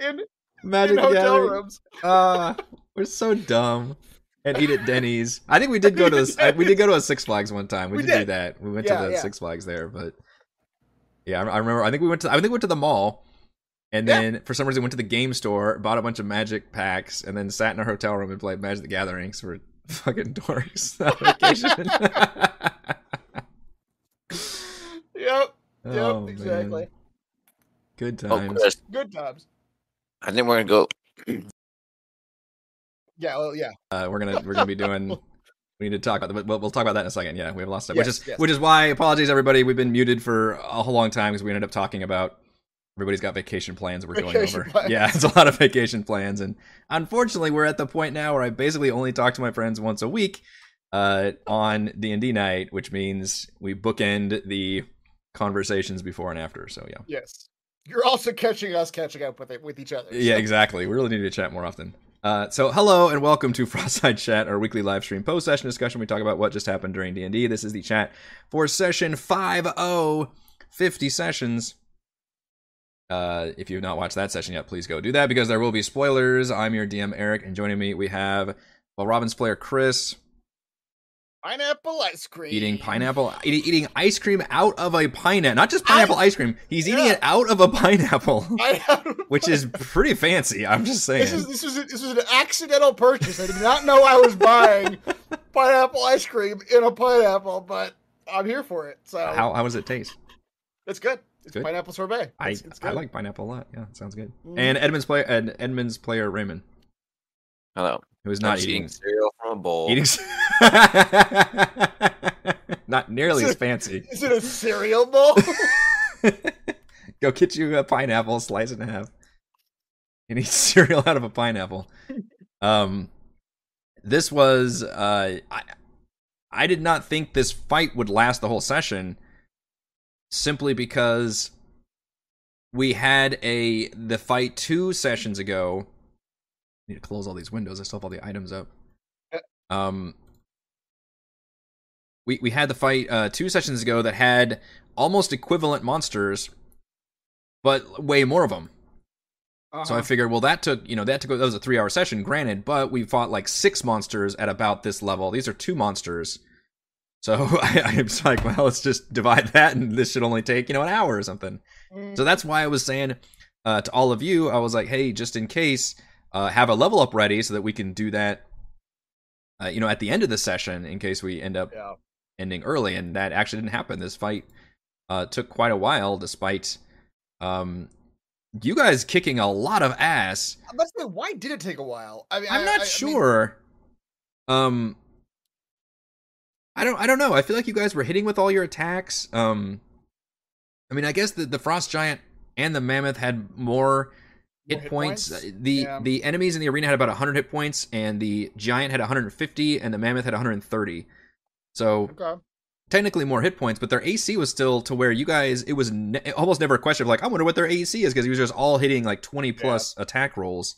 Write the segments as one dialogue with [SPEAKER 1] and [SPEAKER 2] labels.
[SPEAKER 1] in,
[SPEAKER 2] Magic
[SPEAKER 1] in hotel
[SPEAKER 2] Gathering.
[SPEAKER 1] rooms.
[SPEAKER 2] Uh, we're so dumb. And eat at Denny's. I think we did go to this. I, we did go to a Six Flags one time. We,
[SPEAKER 1] We
[SPEAKER 2] did, do that. We went
[SPEAKER 1] Yeah,
[SPEAKER 2] to the
[SPEAKER 1] yeah.
[SPEAKER 2] Six Flags there, but yeah, I, I remember. I think we went to. I think we went to the mall, and
[SPEAKER 1] Yeah.
[SPEAKER 2] then for some reason went to the game store, bought a bunch of Magic packs, and then sat in our hotel room and played Magic the Gathering. So we're fucking dorks on vacation.
[SPEAKER 1] Yep. Yep.
[SPEAKER 2] Oh,
[SPEAKER 1] exactly.
[SPEAKER 2] man. Good
[SPEAKER 3] Oh,
[SPEAKER 2] times.
[SPEAKER 3] Chris,
[SPEAKER 1] Good times.
[SPEAKER 3] I think we're gonna go.
[SPEAKER 1] Yeah. Well. Yeah.
[SPEAKER 2] uh, we're gonna we're gonna be doing. We need to talk about that. We'll, we'll talk about that in a second. Yeah, we have lots of stuff. which is
[SPEAKER 1] yes.
[SPEAKER 2] which is why apologies everybody. We've been muted for a whole long time because we ended up talking about everybody's got vacation plans. We're going over.
[SPEAKER 1] plans.
[SPEAKER 2] Yeah, it's a lot of vacation plans, and unfortunately, we're at the point now where I basically only talk to my friends once a week uh, on D and D night, which means we bookend the conversations before and after. So yeah.
[SPEAKER 1] Yes. You're also catching us catching up with it with each other.
[SPEAKER 2] Yeah,
[SPEAKER 1] so-
[SPEAKER 2] exactly. We really need to chat more often. Uh, so hello and welcome to Frostside Chat, our weekly live stream post session discussion. We talk about what just happened during D and D. This is the chat for session five oh 50 sessions. Uh, if you've not watched that session yet, please go do that because there will be spoilers. I'm your DM Eric, and joining me we have well Robin's player Chris
[SPEAKER 1] Pineapple ice cream.
[SPEAKER 2] eating pineapple, eating, eating ice cream out of a pineapple, not just pineapple
[SPEAKER 1] I-
[SPEAKER 2] ice cream. He's eating it out of a pineapple,
[SPEAKER 1] Pineapple-
[SPEAKER 2] which is pretty fancy. I'm just saying.
[SPEAKER 1] This is this was a, this was an accidental purchase. I did not know I was buying pineapple ice cream in a pineapple, but I'm here for it. So
[SPEAKER 2] how how does it taste?
[SPEAKER 1] it's good. It's
[SPEAKER 2] Good?
[SPEAKER 1] pineapple sorbet.
[SPEAKER 2] I,
[SPEAKER 1] It's, it's
[SPEAKER 2] I like pineapple a lot. Yeah, it sounds good.
[SPEAKER 1] Mhm.
[SPEAKER 2] And Edmund's player and Edmund's player Raymond,
[SPEAKER 3] Hello.
[SPEAKER 2] who is
[SPEAKER 3] I'm
[SPEAKER 2] not
[SPEAKER 3] just
[SPEAKER 2] eating
[SPEAKER 3] cereal from a bowl.
[SPEAKER 2] eating, not nearly as fancy.
[SPEAKER 1] Is it a cereal bowl?
[SPEAKER 2] Go get you a pineapple, slice it in half, and eat cereal out of a pineapple. Um, this was uh, I, I did not think this fight would last the whole session, simply because we had a the fight two sessions ago. I need to close all these windows. I still have all the items up. Um, we we had the fight uh, two sessions ago that had almost equivalent monsters, but way more of them. So I
[SPEAKER 1] Uh-huh.
[SPEAKER 2] figured, well, that took you know that took that was a three hour session, granted, but we fought like six monsters at about this level. These are two monsters, so I, I was like, well, let's just divide that, and this should only take you know an hour or something.
[SPEAKER 1] Mm.
[SPEAKER 2] So that's why I was saying uh, to all of you, I was like, hey, just in case, uh, have a level up ready so that we can do that. Uh, you know, at the end of the session, in case we end up
[SPEAKER 1] yeah.
[SPEAKER 2] Ending early, and that actually didn't happen. This fight uh, took quite a while, despite um, you guys kicking a lot of ass.
[SPEAKER 1] I'm about to say, why did it take a while? I mean,
[SPEAKER 2] I'm not
[SPEAKER 1] I- I mean,
[SPEAKER 2] sure. um, I don't. I don't know. I feel like you guys were hitting with all your attacks. Um, I mean, I guess the the frost giant and the mammoth had more hit,
[SPEAKER 1] More hit
[SPEAKER 2] points.
[SPEAKER 1] points?
[SPEAKER 2] Uh, The
[SPEAKER 1] Yeah.
[SPEAKER 2] the enemies in the arena had about 100 hit points, and the giant had 150, and the mammoth had 130. So
[SPEAKER 1] okay.
[SPEAKER 2] technically more hit points, but their AC was still to where you guys it was ne- almost never a question of like I wonder what their AC is because he was just all hitting like 20 plus attack rolls.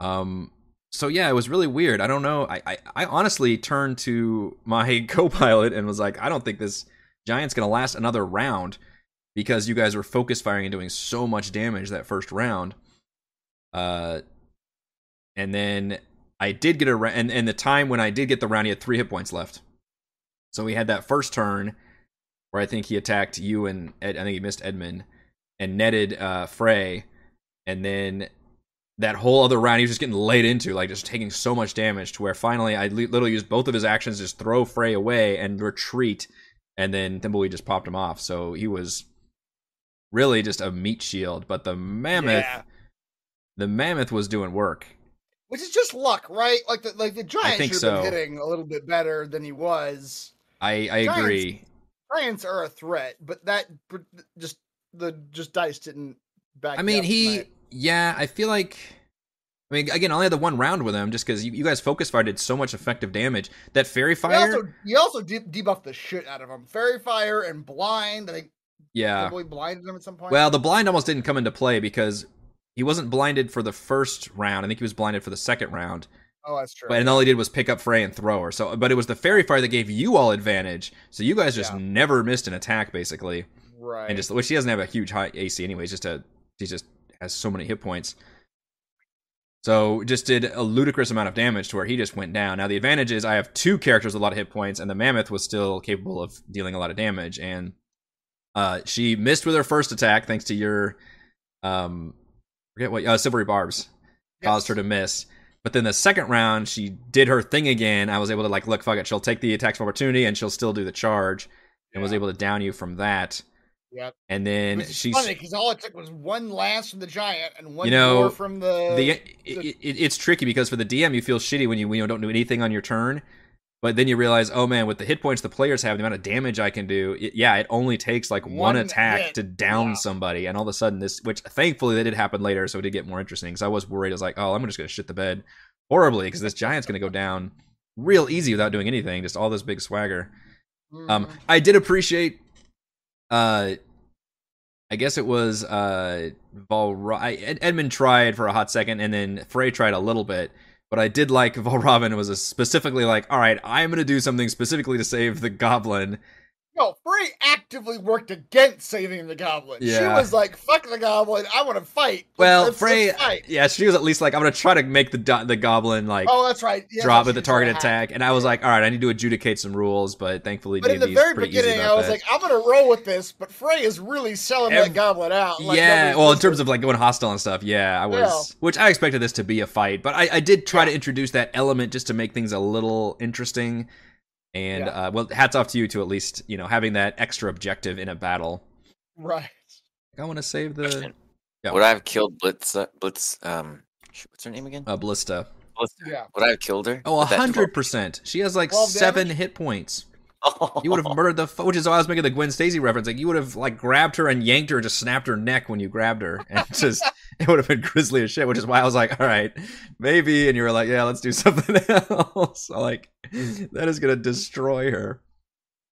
[SPEAKER 2] Um so yeah, it was really weird. I don't know. I I, I honestly turned to my co-pilot and was like, I don't think this giant's gonna last another round because you guys were focus firing and doing so much damage that first round. Uh, and then I did get a ra- and and the time when I did get the round, he had three hit points left. So we had that first turn where I think he attacked you and Ed, I think he missed Edmund and netted uh, Frey, and then that whole other round he was just getting laid into, like just taking so much damage to where finally I li- literally used both of his actions, to just throw Frey away and retreat, and then Thimbleweed just popped him off. So he was really just a meat shield. But the mammoth,
[SPEAKER 1] Yeah.
[SPEAKER 2] the mammoth was doing work.
[SPEAKER 1] Which is just luck, right? Like the like the giant should have
[SPEAKER 2] so.
[SPEAKER 1] been hitting a little bit better than he was.
[SPEAKER 2] I I
[SPEAKER 1] Giants-
[SPEAKER 2] agree.
[SPEAKER 1] Giants are a threat, but that just the just dice didn't back.
[SPEAKER 2] I mean, he,
[SPEAKER 1] tonight.
[SPEAKER 2] yeah, I feel like, I mean, again, I only had the one round with him just because you, you guys focus fire did so much effective damage. That fairy
[SPEAKER 1] He
[SPEAKER 2] fire,
[SPEAKER 1] also he also de- debuffed the shit out of him. Fairy fire and blind. I think
[SPEAKER 2] yeah.
[SPEAKER 1] probably blinded him at some point.
[SPEAKER 2] Well, the blind almost didn't come into play because he wasn't blinded for the first round. I think he was blinded for the second round.
[SPEAKER 1] Oh, that's true.
[SPEAKER 2] But and all he did was pick up Frey and throw her. So, but it was the fairy fire that gave you all advantage. So you guys just
[SPEAKER 1] Yeah.
[SPEAKER 2] never missed an attack basically,
[SPEAKER 1] right.
[SPEAKER 2] and just which she doesn't have a huge high AC anyways. Just a he just has so many hit points. So just did a ludicrous amount of damage to where he just went down. Now the advantage is I have two characters with a lot of hit points, and the mammoth was still capable of dealing a lot of damage. And uh, she missed with her first attack thanks to your um, forget what uh, silvery barbs caused her to miss. But then the second round, she did her thing again. I was able to like, look, fuck it. She'll take the attacks of opportunity and she'll still do the charge, and was able to down you from that.
[SPEAKER 1] Yep.
[SPEAKER 2] And then
[SPEAKER 1] Which
[SPEAKER 2] she's
[SPEAKER 1] funny because all it took was one lance from the giant and one
[SPEAKER 2] You know,
[SPEAKER 1] more from the.
[SPEAKER 2] the it, it, it's tricky because for the DM you feel shitty when you when you don't do anything on your turn, but then you realize, oh man, with the hit points the players have, the amount of damage I can do, it, yeah, it only takes like one,
[SPEAKER 1] One
[SPEAKER 2] attack
[SPEAKER 1] hit,
[SPEAKER 2] to down
[SPEAKER 1] yeah.
[SPEAKER 2] somebody, and all of a sudden this, which thankfully that did happen later, so it did get more interesting. Because I was worried, I was like, oh, I'm just gonna shit the bed horribly because this giant's gonna go down real easy without doing anything, just all this big swagger. Um,
[SPEAKER 1] Mhm.
[SPEAKER 2] I did appreciate. Uh, I guess it was uh Ed- Edmund tried for a hot second, and then Frey tried a little bit. But I did like Volravin was specifically like, all right, I'm gonna do something specifically to save the goblin.
[SPEAKER 1] No, Frey actively worked against saving the goblin.
[SPEAKER 2] Yeah.
[SPEAKER 1] She was like, "Fuck the goblin! I want to fight."
[SPEAKER 2] Well,
[SPEAKER 1] Let's- let's
[SPEAKER 2] Frey,
[SPEAKER 1] fight."
[SPEAKER 2] yeah, she was at least like, I'm gonna try to make the do- the goblin like
[SPEAKER 1] oh, that's right. Yeah,
[SPEAKER 2] drop at the target attack, and I was like, all right, I need to adjudicate some rules, but thankfully
[SPEAKER 1] But in the very beginning, I was
[SPEAKER 2] that.
[SPEAKER 1] like, "I'm gonna roll with this," but Frey is really selling
[SPEAKER 2] Ev-
[SPEAKER 1] that goblin out. Like,
[SPEAKER 2] yeah, well, in terms of like going hostile and stuff, yeah, I was,
[SPEAKER 1] Yeah.
[SPEAKER 2] which I expected this to be a fight, but I, I did try to introduce that element just to make things a little interesting. And
[SPEAKER 1] Yeah.
[SPEAKER 2] uh, well, hats off to you to at least you know having that extra objective in a battle.
[SPEAKER 1] right.
[SPEAKER 2] I want to save the
[SPEAKER 3] Question.
[SPEAKER 2] Yeah.
[SPEAKER 3] Would I have killed Blitz? uh, Blitz. Um, what's her name again?
[SPEAKER 2] uh, ballista.
[SPEAKER 3] Blitz.
[SPEAKER 1] Yeah.
[SPEAKER 3] Would I have killed her?
[SPEAKER 2] Oh,
[SPEAKER 3] With that
[SPEAKER 2] hundred percent. She has like seven
[SPEAKER 1] damage?
[SPEAKER 2] hit points.
[SPEAKER 3] 12?
[SPEAKER 2] You would have murdered the, f- which is why I was making the Gwen Stacy reference. Like you would have like grabbed her and yanked her, and just snapped her neck when you grabbed her, and just it would have been grisly as shit. Which is why I was like, all right, maybe. And you were like, yeah, let's do something else. like that is gonna destroy her.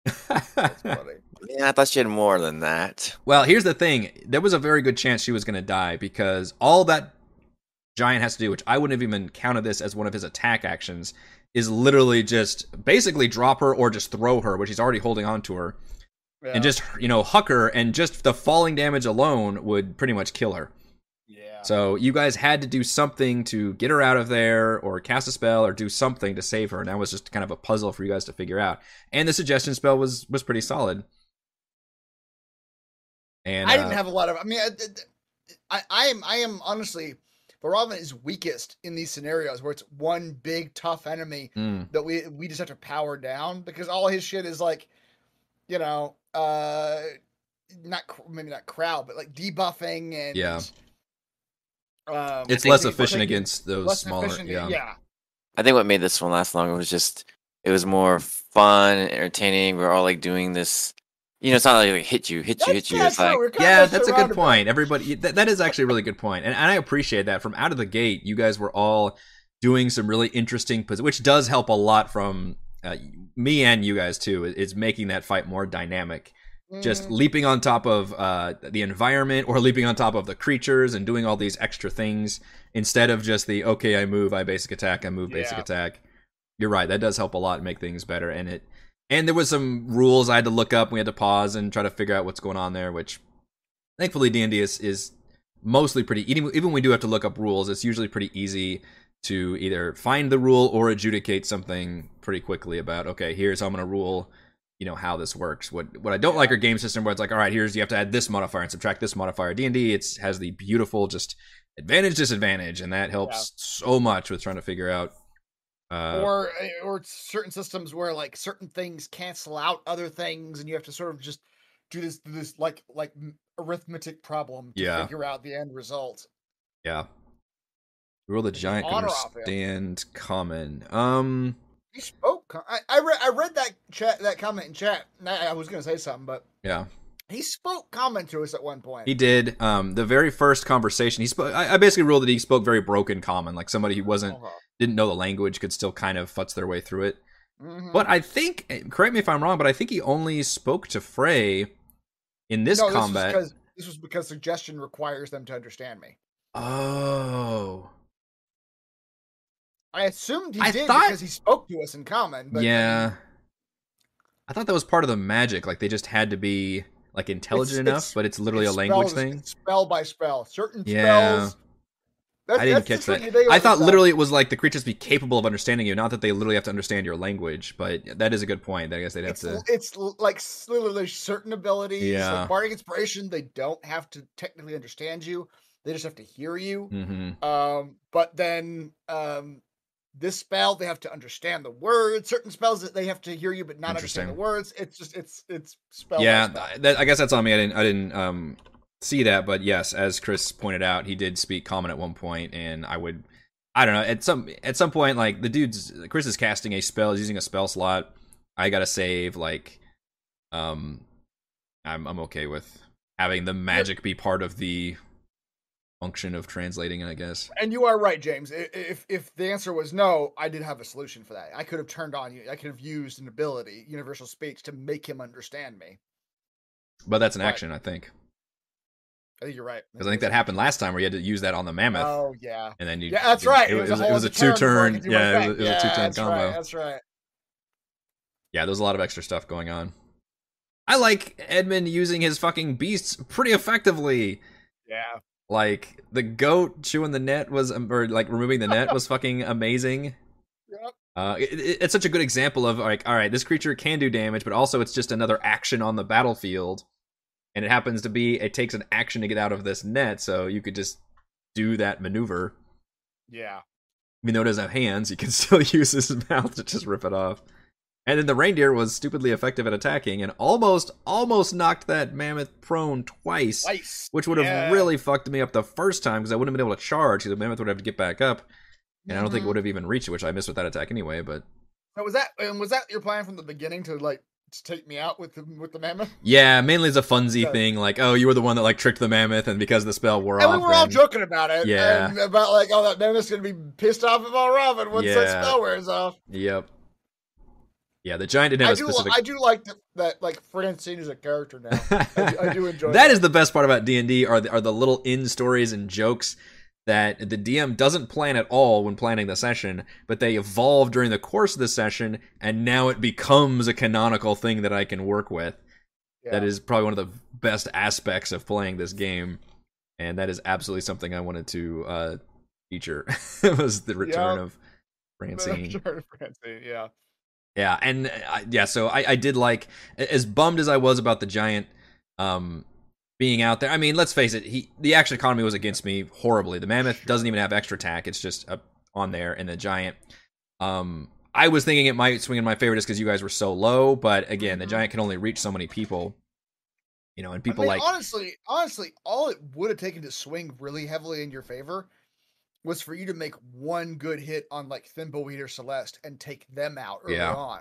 [SPEAKER 1] That's funny.
[SPEAKER 3] Yeah, I thought she had more than that.
[SPEAKER 2] well, here's the thing: there was a very good chance she was gonna die because all that giant has to do, which I wouldn't have even counted this as one of his attack actions, is literally just basically drop her or just throw her, which he's already holding on to her.
[SPEAKER 1] Yeah.
[SPEAKER 2] and just you know huck her and just the falling damage alone would pretty much kill her
[SPEAKER 1] yeah.
[SPEAKER 2] so you guys had to do something to get her out of there or cast a spell or do something to save her and that was just kind of a puzzle for you guys to figure out and the suggestion spell was was pretty solid and
[SPEAKER 1] I didn't
[SPEAKER 2] uh,
[SPEAKER 1] have a lot of. I mean, I, I, I am, I am honestly, Baravin is weakest in these scenarios where it's one big tough enemy
[SPEAKER 2] mm,
[SPEAKER 1] that we we just have to power down because all his shit is like, you know, uh, not maybe not crowd, but like debuffing and
[SPEAKER 2] Yeah.
[SPEAKER 1] Um,
[SPEAKER 2] it's less efficient
[SPEAKER 1] taking-
[SPEAKER 2] against those smaller yeah
[SPEAKER 1] yeah.
[SPEAKER 3] I think what made this one last longer was just it was more fun, entertaining. We're all like doing this. You know, it's not like, like hit you, hit you, hit you.
[SPEAKER 1] yeah,
[SPEAKER 3] It's like
[SPEAKER 2] yeah that's a good point everybody that, that is actually a really good point and, and i appreciate that from out of the gate you guys were all doing some really interesting pos- which does help a lot from uh, me and you guys too is making that fight more dynamic just
[SPEAKER 1] Mhm.
[SPEAKER 2] leaping on top of uh, the environment or leaping on top of the creatures and doing all these extra things instead of just the okay i move i basic attack i move basic
[SPEAKER 1] Yeah.
[SPEAKER 2] attack you're right that does help a lot make things better and it and there was some rules i had to look up we had to pause and try to figure out what's going on there which thankfully d&d is, is mostly pretty even, even when we do have to look up rules it's usually pretty easy to either find the rule or adjudicate something pretty quickly about okay here's how i'm going to rule you know how this works. What what i don't like are game system where it's like all right here's you have to add this modifier and subtract this modifier. D&d it's has the beautiful just advantage disadvantage and that helps so much with trying to figure out uh
[SPEAKER 1] or eh, or certain systems where like certain things cancel out other things and you have to sort of just do this this like like arithmetic problem to
[SPEAKER 2] Yeah.
[SPEAKER 1] figure out the end result.
[SPEAKER 2] Yeah. Rule the giant understand common. Um
[SPEAKER 1] he spoke co- i i read i read that chat that comment in chat I, I was gonna say something but
[SPEAKER 2] yeah
[SPEAKER 1] he spoke comment to us at one point
[SPEAKER 2] He did. Um, the very first conversation he spoke. I, I basically ruled that he spoke very broken common, like somebody who wasn't
[SPEAKER 1] Uh-huh.
[SPEAKER 2] didn't know the language could still kind of futz their way through it.
[SPEAKER 1] Mhm.
[SPEAKER 2] But I think, eh, correct me if I'm wrong, but I think he only spoke to Frey in this
[SPEAKER 1] no,
[SPEAKER 2] combat.
[SPEAKER 1] this was, because, this was because suggestion requires them to understand me
[SPEAKER 2] oh,
[SPEAKER 1] i assumed he
[SPEAKER 2] I
[SPEAKER 1] did
[SPEAKER 2] thought-
[SPEAKER 1] because he spoke to us in common but
[SPEAKER 2] yeah. I thought that was part of the magic. Like they just had to be like intelligent
[SPEAKER 1] It's-
[SPEAKER 2] enough,
[SPEAKER 1] it's-
[SPEAKER 2] but it's literally a language
[SPEAKER 1] spells-
[SPEAKER 2] thing.
[SPEAKER 1] Spell by spell, certain
[SPEAKER 2] Yeah.
[SPEAKER 1] spells. That's,
[SPEAKER 2] I didn't catch that. I thought literally it was like the creatures be capable of understanding you, not that they literally have to understand your language. But that is a good point. I guess they'd have
[SPEAKER 1] it's,
[SPEAKER 2] to.
[SPEAKER 1] it's like literally certain abilities.
[SPEAKER 2] Yeah.
[SPEAKER 1] Like bardic inspiration, they don't have to technically understand you; they just have to hear you.
[SPEAKER 2] hmm
[SPEAKER 1] Um, but then um, this spell, they have to understand the words. Certain spells that they have to hear you but not understand the words. It's just it's it's spell.
[SPEAKER 2] Yeah,
[SPEAKER 1] spell.
[SPEAKER 2] that, I guess that's on me. I didn't. I didn't um, see that, but yes, as Chris pointed out, he did speak common at one point, and I would. I don't know. At some at some point, like the dude's Chris is casting a spell, he's using a spell slot. I gotta save. Like, um, I'm I'm okay with having the magic be part of the function of translating. I guess.
[SPEAKER 1] And you are right, James. If if the answer was no, I did have a solution for that. I could have turned on you. I could have used an ability, universal speech, to make him understand me.
[SPEAKER 2] But that's an action, I think,
[SPEAKER 1] I think you're right.
[SPEAKER 2] because I think that happened last time where you had to use that on the mammoth,
[SPEAKER 1] Oh yeah.
[SPEAKER 2] and then you.
[SPEAKER 1] Yeah, that's
[SPEAKER 2] you-
[SPEAKER 1] right.
[SPEAKER 2] It, was,
[SPEAKER 1] a
[SPEAKER 2] it was a two
[SPEAKER 1] turn
[SPEAKER 2] turn.
[SPEAKER 1] could do my
[SPEAKER 2] Yeah, it was, it was
[SPEAKER 1] yeah,
[SPEAKER 2] a two turn
[SPEAKER 1] that's
[SPEAKER 2] combo.
[SPEAKER 1] Right, that's right.
[SPEAKER 2] Yeah, there's a lot of extra stuff going on. I like Edmund using his fucking beasts pretty effectively.
[SPEAKER 1] Yeah.
[SPEAKER 2] Like the goat chewing the net was, um, or like removing the net was fucking amazing.
[SPEAKER 1] Yep.
[SPEAKER 2] Uh, it, it- it's such a good example of like, all right, this creature can do damage, but also it's just another action on the battlefield, and it happens to be it takes an action to get out of this net, so you could just do that maneuver.
[SPEAKER 1] Yeah.
[SPEAKER 2] Even though it doesn't have hands, he can still use his mouth to just rip it off. And then the reindeer was stupidly effective at attacking and almost, almost knocked that mammoth prone twice,
[SPEAKER 1] Nice.
[SPEAKER 2] which would have
[SPEAKER 1] Yeah.
[SPEAKER 2] really fucked me up the first time because I wouldn't have been able to charge because the mammoth would have to get back up. And I don't think it
[SPEAKER 1] Mhm.
[SPEAKER 2] would have even reached it, which I missed with that attack anyway. But
[SPEAKER 1] So was that and was that your plan from the beginning to like to take me out with the with the mammoth?
[SPEAKER 2] yeah, mainly as a funsy
[SPEAKER 1] Yeah.
[SPEAKER 2] thing, like, oh, you were the one that like tricked the mammoth, and because the spell wore
[SPEAKER 1] And we
[SPEAKER 2] off,
[SPEAKER 1] were all
[SPEAKER 2] then-
[SPEAKER 1] joking about it.
[SPEAKER 2] Yeah.
[SPEAKER 1] And about like, oh, that mammoth's gonna be pissed off about Robin once
[SPEAKER 2] Yeah.
[SPEAKER 1] that spell wears off.
[SPEAKER 2] Yep. Yeah, the giant didn't
[SPEAKER 1] I
[SPEAKER 2] have
[SPEAKER 1] do.
[SPEAKER 2] a specific.
[SPEAKER 1] I do like that, that. Like Francine is a character now. I do, I do enjoy
[SPEAKER 2] that is the best part about D&D are the, are the little in stories and jokes that the DM doesn't plan at all when planning the session, but they evolve during the course of the session and now it becomes a canonical thing that I can work with. That
[SPEAKER 1] Yeah.
[SPEAKER 2] is probably one of the best aspects of playing this game and that is absolutely something I wanted to uh feature. was the return
[SPEAKER 1] Yeah.
[SPEAKER 2] of Francine.
[SPEAKER 1] Sure, Francine. Yeah.
[SPEAKER 2] Yeah, and uh, yeah, so I, I did like as bummed as I was about the giant um being out there. I mean, let's face it, he the action economy was against me horribly. The mammoth doesn't even have extra attack; it's just up on there, and the giant. Um, I was thinking it might swing in my favor just because you guys were so low, but again, the
[SPEAKER 1] Mhm.
[SPEAKER 2] giant can only reach so many people. You know, and people
[SPEAKER 1] I mean,
[SPEAKER 2] like
[SPEAKER 1] honestly, honestly, all it would have taken to swing really heavily in your favor was for you to make one good hit on like Thimbleweed or Celeste and take them out early
[SPEAKER 2] Yeah.
[SPEAKER 1] on.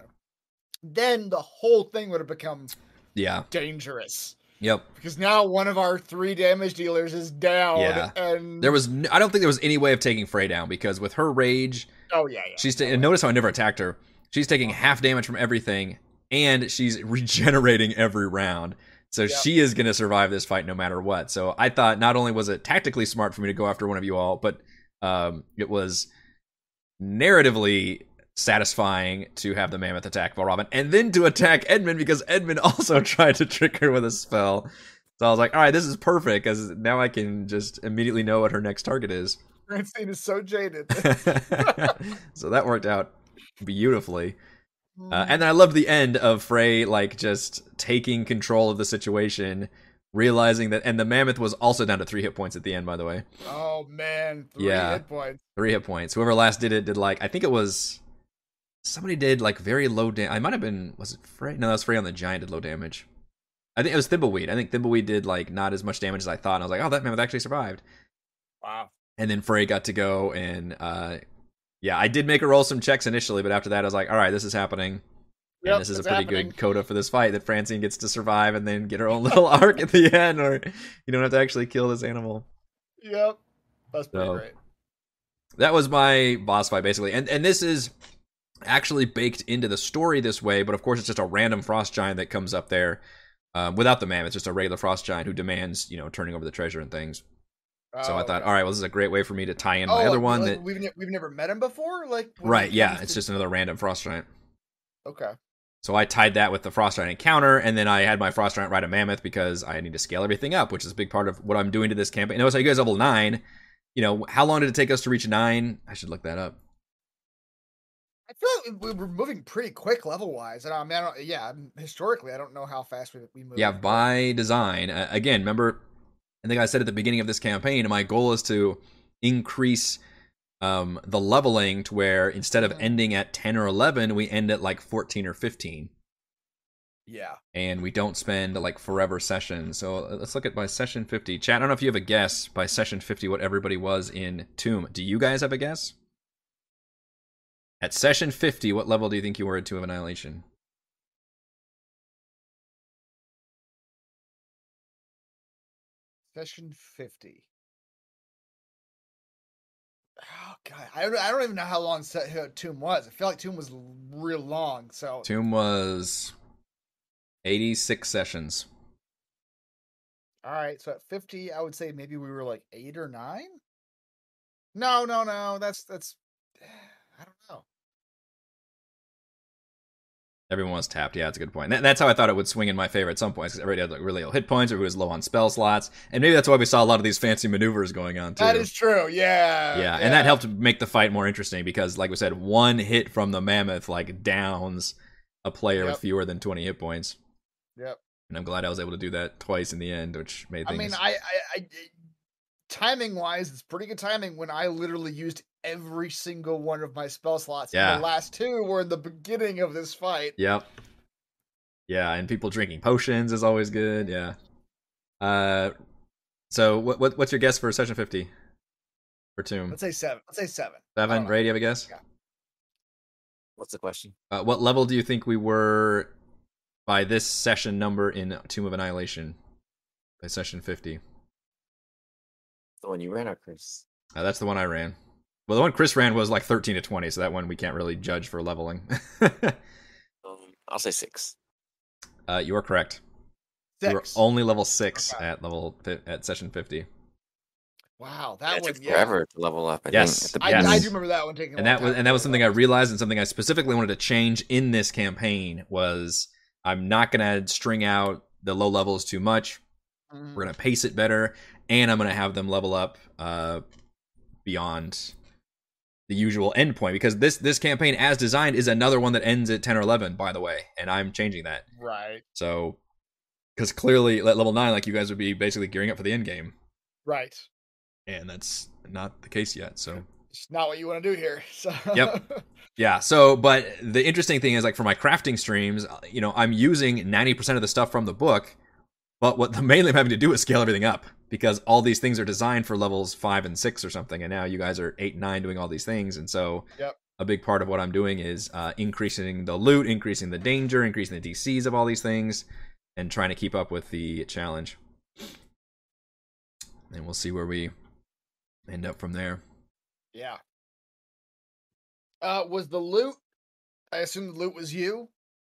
[SPEAKER 1] Then the whole thing would have become
[SPEAKER 2] yeah,
[SPEAKER 1] dangerous
[SPEAKER 2] yep.
[SPEAKER 1] because now one of our three damage dealers is down.
[SPEAKER 2] Yeah.
[SPEAKER 1] and
[SPEAKER 2] There was—I don't think there was any way of taking Frey down because with her rage,
[SPEAKER 1] oh yeah, yeah.
[SPEAKER 2] She's ta- oh, and notice how I never attacked her. She's taking half damage from everything, and she's regenerating every round. So
[SPEAKER 1] Yep.
[SPEAKER 2] she is going to survive this fight no matter what. So I thought not only was it tactically smart for me to go after one of you all, but um, it was narratively satisfying to have the mammoth attack Robin and then to attack Edmund because Edmund also tried to trick her with a spell. So I was like, all right, this is perfect because now I can just immediately know what her next target is.
[SPEAKER 1] Francine is so jaded.
[SPEAKER 2] so that worked out beautifully. Uh, and then I loved the end of Frey like just taking control of the situation, realizing that, and the mammoth was also down to three hit points at the end. By the way,
[SPEAKER 1] oh man, three
[SPEAKER 2] Yeah.
[SPEAKER 1] hit points.
[SPEAKER 2] three hit points. Whoever last did it did like I think it was somebody did like very low damage. I might have been was it Frey? No, that was Frey on the giant did low damage. I think it was Thimbleweed. I think Thimbleweed did like not as much damage as I thought. And I was like, oh, that mammoth actually survived.
[SPEAKER 1] Wow.
[SPEAKER 2] and then Frey got to go and uh yeah, I did make her roll some checks initially, but after that I was like, all right, this is happening.
[SPEAKER 1] Yep,
[SPEAKER 2] and this is a pretty
[SPEAKER 1] happening.
[SPEAKER 2] good coda for this fight that Francine gets to survive and then get her own little arc at the end, or you don't have to actually kill this animal.
[SPEAKER 1] Yep. That's pretty
[SPEAKER 2] So-
[SPEAKER 1] great.
[SPEAKER 2] That was my boss fight basically, and and this is actually baked into the story this way, but of course it's just a random frost giant that comes up there um, without the mammoth. It's just a regular frost giant who demands you know turning over the treasure and things. so I
[SPEAKER 1] Oh,
[SPEAKER 2] thought,
[SPEAKER 1] okay.
[SPEAKER 2] all right, well this is a great way for me to tie in
[SPEAKER 1] Oh,
[SPEAKER 2] my other
[SPEAKER 1] like-
[SPEAKER 2] one
[SPEAKER 1] like
[SPEAKER 2] that
[SPEAKER 1] we've ne- we've never met him before. Like
[SPEAKER 2] right, yeah, it's just another random frost giant.
[SPEAKER 1] okay.
[SPEAKER 2] So I tied that with the Frost Giant encounter, and then I had my Frost Giant ride a mammoth because I need to scale everything up, which is a big part of what I'm doing to this campaign. Notice how you guys level nine. You know, how long did it take us to reach nine? I should look that up.
[SPEAKER 1] I feel like we were moving pretty quick level wise. And I mean, I don't, yeah, historically, I don't know how fast we, we move.
[SPEAKER 2] Yeah, by design. Uh, again, remember, I think I said at the beginning of this campaign, my goal is to increase um, the leveling to where instead of
[SPEAKER 1] Mhm.
[SPEAKER 2] ending at 10 or 11, we end at like 14 or 15.
[SPEAKER 1] Yeah.
[SPEAKER 2] And we don't spend like forever sessions. So uh, let's look at by session 50. Chat, I don't know if you have a guess by session 50 what everybody was in Tomb. Do you guys have a guess? At session 50, what level do you think you were at Tomb of Annihilation?
[SPEAKER 1] Session 50. God. I don't, I don't even know how long set, Tomb was. I feel like Tomb was real long. So,
[SPEAKER 2] Tomb was 86 sessions.
[SPEAKER 1] all right. So at 50, I would say maybe we were like eight or nine. No, no, no. That's, that's, I don't know.
[SPEAKER 2] Everyone was tapped. Yeah, that's a good point. That, that's how I thought it would swing in my favor at some points because everybody had like really low hit points or who was low on spell slots, and maybe that's why we saw a lot of these fancy maneuvers going on too.
[SPEAKER 1] That is true. Yeah.
[SPEAKER 2] yeah, and that helped make the fight more interesting because, like we said, one hit from the mammoth like downs a player with fewer than twenty hit points,
[SPEAKER 1] Yep.
[SPEAKER 2] and I'm glad I was able to do that twice in the end, which made
[SPEAKER 1] I
[SPEAKER 2] things.
[SPEAKER 1] mean, I, I, I timing wise, it's pretty good timing when I literally used every single one of my spell slots.
[SPEAKER 2] Yeah.
[SPEAKER 1] The last two were in the beginning of this fight.
[SPEAKER 2] Yep. Yeah, and people drinking potions is always good. Yeah. Uh, so what, what what's your guess for session fifty for Tomb?
[SPEAKER 1] Let's say seven. Let's say seven.
[SPEAKER 2] Seven.
[SPEAKER 1] don't.
[SPEAKER 2] Ray, do you have a guess?
[SPEAKER 1] Yeah.
[SPEAKER 3] What's the question?
[SPEAKER 2] Uh, what level do you think we were by this session number in Tomb of Annihilation? By session 50.
[SPEAKER 3] The one you ran, or Chris?
[SPEAKER 2] Uh, that's the one I ran. Well, the one Chris ran was like 13 to 20, so that one we can't really judge for leveling.
[SPEAKER 3] Um, I'll say six.
[SPEAKER 2] uh, you are correct. You were only level 6
[SPEAKER 1] Okay.
[SPEAKER 2] at level at session 50.
[SPEAKER 1] wow,
[SPEAKER 3] Yeah,
[SPEAKER 1] that
[SPEAKER 3] it
[SPEAKER 1] one.
[SPEAKER 3] took
[SPEAKER 1] Yeah.
[SPEAKER 3] forever to level up. I
[SPEAKER 2] Yes.
[SPEAKER 3] think,
[SPEAKER 1] I,
[SPEAKER 2] Yes.
[SPEAKER 1] I do remember that one taking.
[SPEAKER 2] And
[SPEAKER 1] long
[SPEAKER 2] that was and that was something I realized and something I specifically wanted to change in this campaign was I'm not going to string out the low levels too much.
[SPEAKER 1] Mhm.
[SPEAKER 2] We're gonna pace it better, and I'm gonna have them level up uh, beyond the usual endpoint because this this campaign, as designed, is another one that ends at 10 or 11. By the way, and I'm changing that.
[SPEAKER 1] Right.
[SPEAKER 2] So, because clearly at level nine, like you guys would be basically gearing up for the end game,
[SPEAKER 1] Right.
[SPEAKER 2] and that's not the case yet. So.
[SPEAKER 1] It's not what you want to do here. So.
[SPEAKER 2] Yep. Yeah. So, but the interesting thing is, like for my crafting streams, uh, you know, I'm using 90% of the stuff from the book, but what the mainly I'm having to do is scale everything up because all these things are designed for levels five and six or something, and now you guys are eight, nine doing all these things, and so
[SPEAKER 1] Yep.
[SPEAKER 2] a big part of what I'm doing is uh, increasing the loot, increasing the danger, increasing the DCs of all these things, and trying to keep up with the challenge. And we'll see where we end up from there.
[SPEAKER 1] yeah. Uh, was the loot? I assume the loot was you.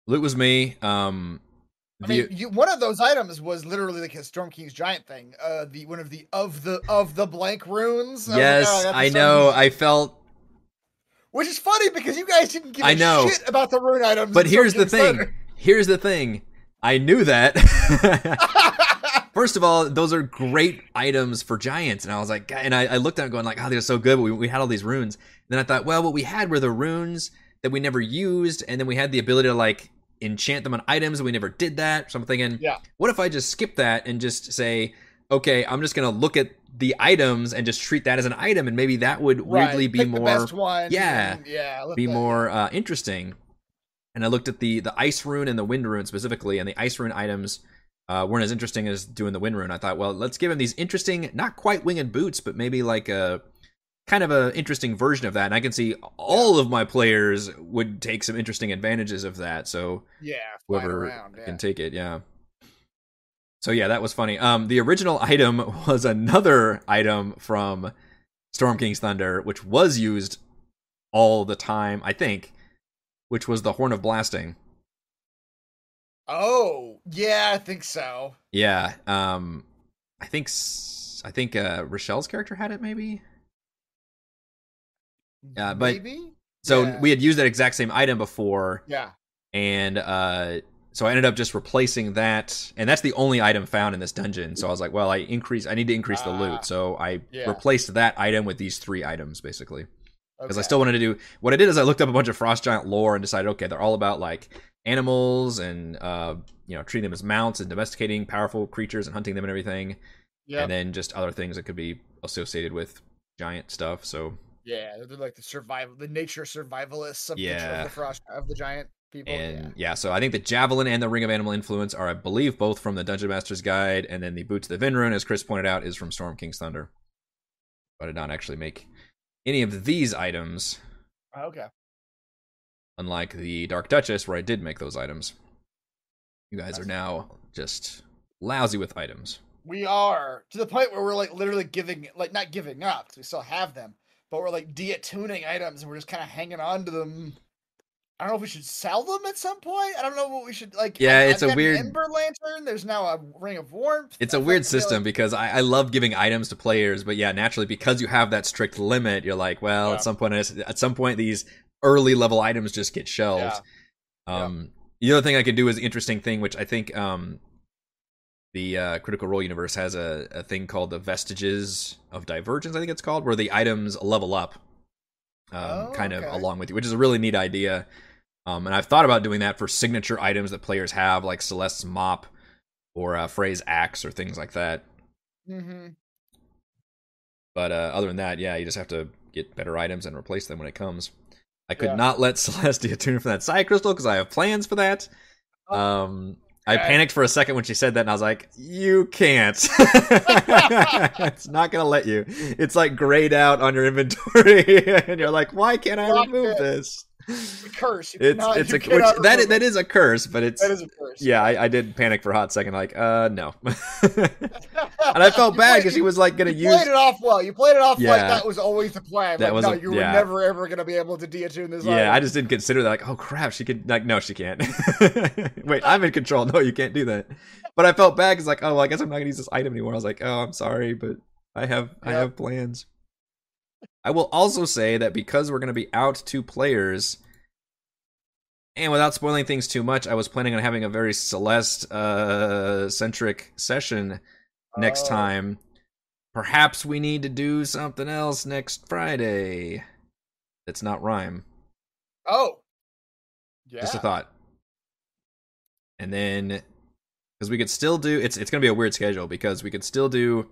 [SPEAKER 2] Loot was me. Um,
[SPEAKER 1] I mean, you, one of those items was literally like a Storm King's giant thing. Uh, the one of the of the of the blank runes. I was like,
[SPEAKER 2] yes,
[SPEAKER 1] "Oh,
[SPEAKER 2] I know. I felt,
[SPEAKER 1] Which is funny because you guys didn't give a
[SPEAKER 2] I know.
[SPEAKER 1] shit about the rune items.
[SPEAKER 2] but here's
[SPEAKER 1] Storm
[SPEAKER 2] the
[SPEAKER 1] King's
[SPEAKER 2] thing. Here's the thing. I knew that. First of all, those are great items for giants, and I was like, and I, I looked at it going like, oh, they're so good. But we, we had all these runes. And then I thought, well, what we had were the runes that we never used, and then we had the ability to like enchant them on items, we never did that. So I'm thinking,
[SPEAKER 1] Yeah.
[SPEAKER 2] what if I just skip that and just say, okay, I'm just gonna look at the items and just treat that as an item, and maybe that would
[SPEAKER 1] Right,
[SPEAKER 2] weirdly be
[SPEAKER 1] pick
[SPEAKER 2] more yeah,
[SPEAKER 1] and- yeah.
[SPEAKER 2] be
[SPEAKER 1] that-
[SPEAKER 2] more uh, interesting. And I looked at the the ice rune and the wind rune specifically, and the ice rune items uh, weren't as interesting as doing the wind rune. I thought, well, let's give him these interesting, not quite winged boots, but maybe like a kind of a interesting version of that. And I can see all of my players would take some interesting advantages of that. So
[SPEAKER 1] Yeah.
[SPEAKER 2] whoever
[SPEAKER 1] around, yeah.
[SPEAKER 2] can take it, yeah. So yeah, that was funny. Um, the original item was another item from Storm King's Thunder, which was used all the time, I think, which was the Horn of Blasting.
[SPEAKER 1] Oh, yeah, I think so.
[SPEAKER 2] Yeah, um, I think s- I think uh, Rochelle's character had it, maybe. Yeah, but-
[SPEAKER 1] Maybe?
[SPEAKER 2] So
[SPEAKER 1] Yeah.
[SPEAKER 2] we had used that exact same item before,
[SPEAKER 1] Yeah.
[SPEAKER 2] and uh, so I ended up just replacing that, and that's the only item found in this dungeon. So I was like, well, I increase, I need to increase the
[SPEAKER 1] Ah,
[SPEAKER 2] loot, so I
[SPEAKER 1] yeah.
[SPEAKER 2] replaced that item with these three items basically because I still wanted to do what I did is I looked up a bunch of frost giant lore and decided okay they're all about like animals and uh you know treating them as mounts and domesticating powerful creatures and hunting them and everything
[SPEAKER 1] Yep.
[SPEAKER 2] and then just other things that could be associated with giant stuff so
[SPEAKER 1] Yeah, they're like the survival, the nature survivalists of, the,
[SPEAKER 2] Yeah.
[SPEAKER 1] of the frost of the giant people.
[SPEAKER 2] and yeah. so I think the javelin and the ring of animal influence are I believe both from the Dungeon Master's Guide and then the boots of the Vinrune as Chris pointed out is from Storm King's Thunder but I did not actually make any of these items.
[SPEAKER 1] Ah, okay.
[SPEAKER 2] unlike the Dark Duchess, where I did make those items. You guys are now just lousy with items.
[SPEAKER 1] We are to the point where we're like literally giving, like not giving up because we still have them, but we're like de-attuning items and we're just kind of hanging on to them. I don't know if we should sell them at some point. I don't know what we should like.
[SPEAKER 2] Yeah,
[SPEAKER 1] I-
[SPEAKER 2] it's
[SPEAKER 1] I've
[SPEAKER 2] a weird-
[SPEAKER 1] Ember Lantern. There's now a Ring of Warmth.
[SPEAKER 2] It's a weird
[SPEAKER 1] feel like-
[SPEAKER 2] system because I, I love giving items to players, but yeah, naturally because you have that strict limit, you're like, well,
[SPEAKER 1] Yeah.
[SPEAKER 2] at some point, at some point, these early level items just get shelved.
[SPEAKER 1] Yeah. Yeah.
[SPEAKER 2] Um, the other thing I could do is the interesting thing, which I think um, the uh, Critical Role universe has a, a thing called the Vestiges of Divergence. I think it's called, where the items level up, um,
[SPEAKER 1] Oh,
[SPEAKER 2] kind of along with you, which is a really neat idea. Um, and I've thought about doing that for signature items that players have, like Celeste's Mop or uh, Frey's Axe or things like that.
[SPEAKER 1] Mhm.
[SPEAKER 2] But uh, other than that, yeah, you just have to get better items and replace them when it comes. I could
[SPEAKER 1] Yeah.
[SPEAKER 2] not let Celestia tune for that side crystal because I have plans for that.
[SPEAKER 1] Oh.
[SPEAKER 2] Um, I panicked for a second when she said that, and I was like, "You can't. it's not gonna let you. It's like grayed out on your inventory, and you're like, why can't I remove
[SPEAKER 1] it.
[SPEAKER 2] This?
[SPEAKER 1] A curse. You
[SPEAKER 2] It's
[SPEAKER 1] cannot-
[SPEAKER 2] it's a which that
[SPEAKER 1] remove
[SPEAKER 2] that is a curse, but it's
[SPEAKER 1] that is a curse.
[SPEAKER 2] yeah. I, I did panic for a hot second, like, uh, no. and I felt
[SPEAKER 1] You
[SPEAKER 2] bad because she was like gonna
[SPEAKER 1] you
[SPEAKER 2] use
[SPEAKER 1] played it off well. You played it off like that was always the plan.
[SPEAKER 2] That
[SPEAKER 1] Like,
[SPEAKER 2] was
[SPEAKER 1] no,
[SPEAKER 2] a-
[SPEAKER 1] you were never ever gonna be able to de-attune this.
[SPEAKER 2] Yeah,
[SPEAKER 1] item.
[SPEAKER 2] I just didn't consider that. Like, oh crap, she could. Like, no, she can't. Wait, I'm in control. No, you can't do that. But I felt bad because, like, oh, well, I guess I'm not gonna use this item anymore. I was like, oh, I'm sorry, but I have, I have plans. I will also say that because we're gonna be out two players, and without spoiling things too much, I was planning on having a very Celeste uh, centric session next
[SPEAKER 1] Oh.
[SPEAKER 2] time. Perhaps we need to do something else next Friday. That's not Rime.
[SPEAKER 1] Oh. Yeah.
[SPEAKER 2] Just a thought. And then, because we could still do it's it's gonna be a weird schedule because we could still do,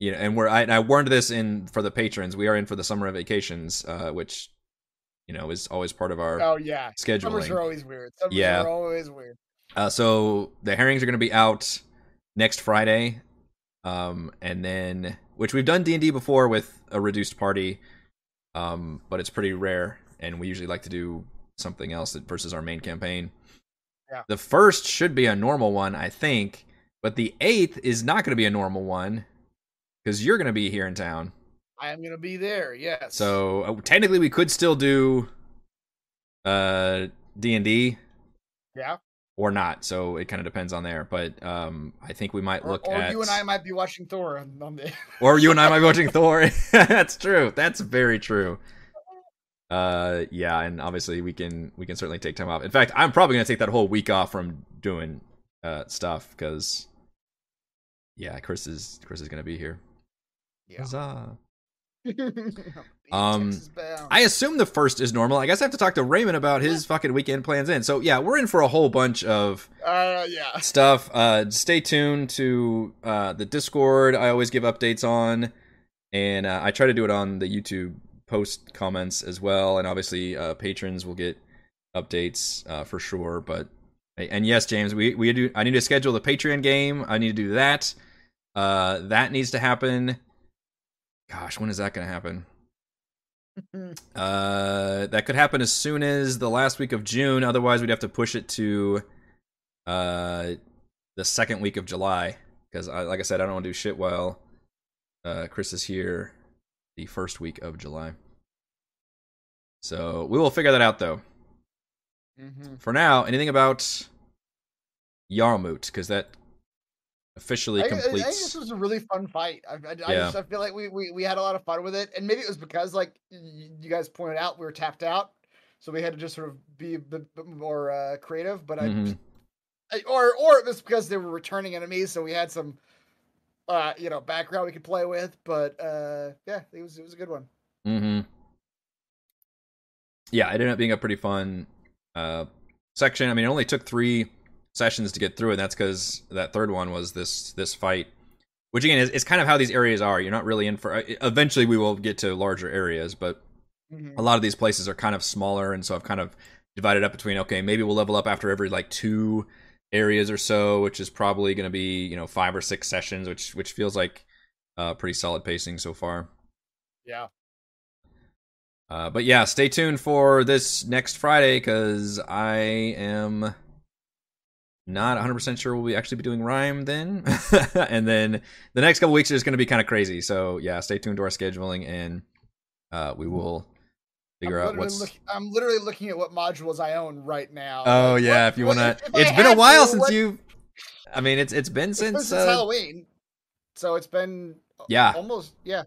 [SPEAKER 2] you know, and we're I, and I warned this in for the patrons. We are in for the summer vacations, uh, which, you know, is always part of our
[SPEAKER 1] Oh yeah. Summers are always weird. Summers
[SPEAKER 2] Yeah.
[SPEAKER 1] are always weird.
[SPEAKER 2] Uh, so the herrings are going to be out next Friday, um, and then which we've done D and D before with a reduced party, um, but it's pretty rare, and we usually like to do something else that versus our main campaign.
[SPEAKER 1] Yeah.
[SPEAKER 2] The first should be a normal one, I think, but the eighth is not going to be a normal one because you're going to be here in town.
[SPEAKER 1] I am gonna be there. Yes.
[SPEAKER 2] So uh, technically, we could still do uh D and D
[SPEAKER 1] yeah.
[SPEAKER 2] or not. So it kind of depends on there. But um, I think we might
[SPEAKER 1] Or,
[SPEAKER 2] look
[SPEAKER 1] or
[SPEAKER 2] at,
[SPEAKER 1] you and I might be watching Thor on, on the.
[SPEAKER 2] or you and I might be watching Thor. That's true. That's very true. Uh, yeah, and obviously we can we can certainly take time off. In fact, I'm probably gonna take that whole week off from doing uh stuff because yeah, Chris is Chris is gonna be here.
[SPEAKER 1] Yeah.
[SPEAKER 2] Huzzah. Um, I assume the first is normal. I guess I have to talk to Raymond about his fucking weekend plans in. So yeah, we're in for a whole bunch of
[SPEAKER 1] Uh, yeah.
[SPEAKER 2] stuff. Uh, stay tuned to uh, the Discord. I always give updates on, and uh, I try to do it on the YouTube post comments as well. And obviously, uh, patrons will get updates uh, for sure. But and yes, James, we we do. I need to schedule the Patreon game. I need to do that. Uh, that needs to happen. Gosh, when is that going to happen? Uh, that could happen as soon as the last week of June. Otherwise, we'd have to push it to uh the second week of July because, I, like I said, I don't want to do shit while uh Chris is here the first week of July. So we will figure that out though.
[SPEAKER 1] hmm
[SPEAKER 2] For now, anything about Yarmut because that officially
[SPEAKER 1] I, I- I think
[SPEAKER 2] completes.
[SPEAKER 1] this was a really fun fight. I, I, I,
[SPEAKER 2] Yeah.
[SPEAKER 1] just, I feel like we, we, we had a lot of fun with it, and maybe it was because like you guys pointed out we were tapped out, so we had to just sort of be a bit, more uh, creative. But
[SPEAKER 2] Mhm.
[SPEAKER 1] I, I, or or it was because they were returning enemies, so we had some, uh, you know, background we could play with. But uh, yeah, it was it was a good one.
[SPEAKER 2] Mm-hmm. Yeah, it ended up being a pretty fun uh, section. I mean, it only took three sessions to get through and That's because that third one was this this fight, which again is, is kind of how these areas are. You're not really in for. Eventually, we will get to larger areas, but
[SPEAKER 1] Mhm.
[SPEAKER 2] a lot of these places are kind of smaller, and so I've kind of divided up between okay, maybe we'll level up after every like two areas or so, which is probably going to be you know five or six sessions, which which feels like uh, pretty solid pacing so far.
[SPEAKER 1] Yeah.
[SPEAKER 2] Uh, but yeah, stay tuned for this next Friday because I am not 100% sure we'll be actually be doing Rime then. and then the next couple weeks is going to be kind of crazy. So yeah, stay tuned to our scheduling and uh, we will figure
[SPEAKER 1] I'm
[SPEAKER 2] out what's.
[SPEAKER 1] look- I'm literally looking at what modules I own right now.
[SPEAKER 2] Oh
[SPEAKER 1] Like,
[SPEAKER 2] yeah,
[SPEAKER 1] what-
[SPEAKER 2] if you want to. It's been a while
[SPEAKER 1] to,
[SPEAKER 2] since
[SPEAKER 1] what-
[SPEAKER 2] you. I mean, it's it's been
[SPEAKER 1] It's been
[SPEAKER 2] since. Uh,
[SPEAKER 1] Halloween, so it's been uh,
[SPEAKER 2] yeah,
[SPEAKER 1] almost yeah.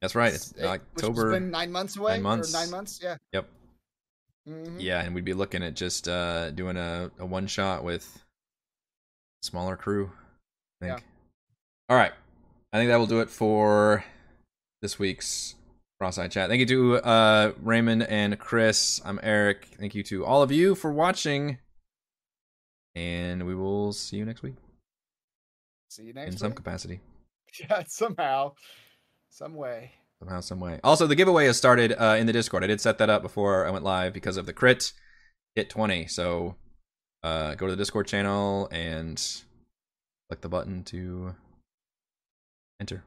[SPEAKER 2] that's right. It's
[SPEAKER 1] it-
[SPEAKER 2] like
[SPEAKER 1] which has
[SPEAKER 2] October.
[SPEAKER 1] been nine months away.
[SPEAKER 2] nine months.
[SPEAKER 1] Or nine months. Yeah.
[SPEAKER 2] Yep.
[SPEAKER 1] Mhm.
[SPEAKER 2] Yeah, and we'd be looking at just uh, doing a, a one shot with smaller crew. I think. All right, I think that will do it for this week's Frostside Chat. Thank you to uh, Raymond and Chris. I'm Eric. Thank you to all of you for watching, and we will see you next week
[SPEAKER 1] See you next
[SPEAKER 2] in
[SPEAKER 1] next
[SPEAKER 2] some capacity,
[SPEAKER 1] Yeah, somehow, some way.
[SPEAKER 2] somehow, some way. Also, the giveaway has started uh, in the Discord. I did set that up before I went live because of the crit hit 20. So uh, go to the Discord channel and click the button to enter.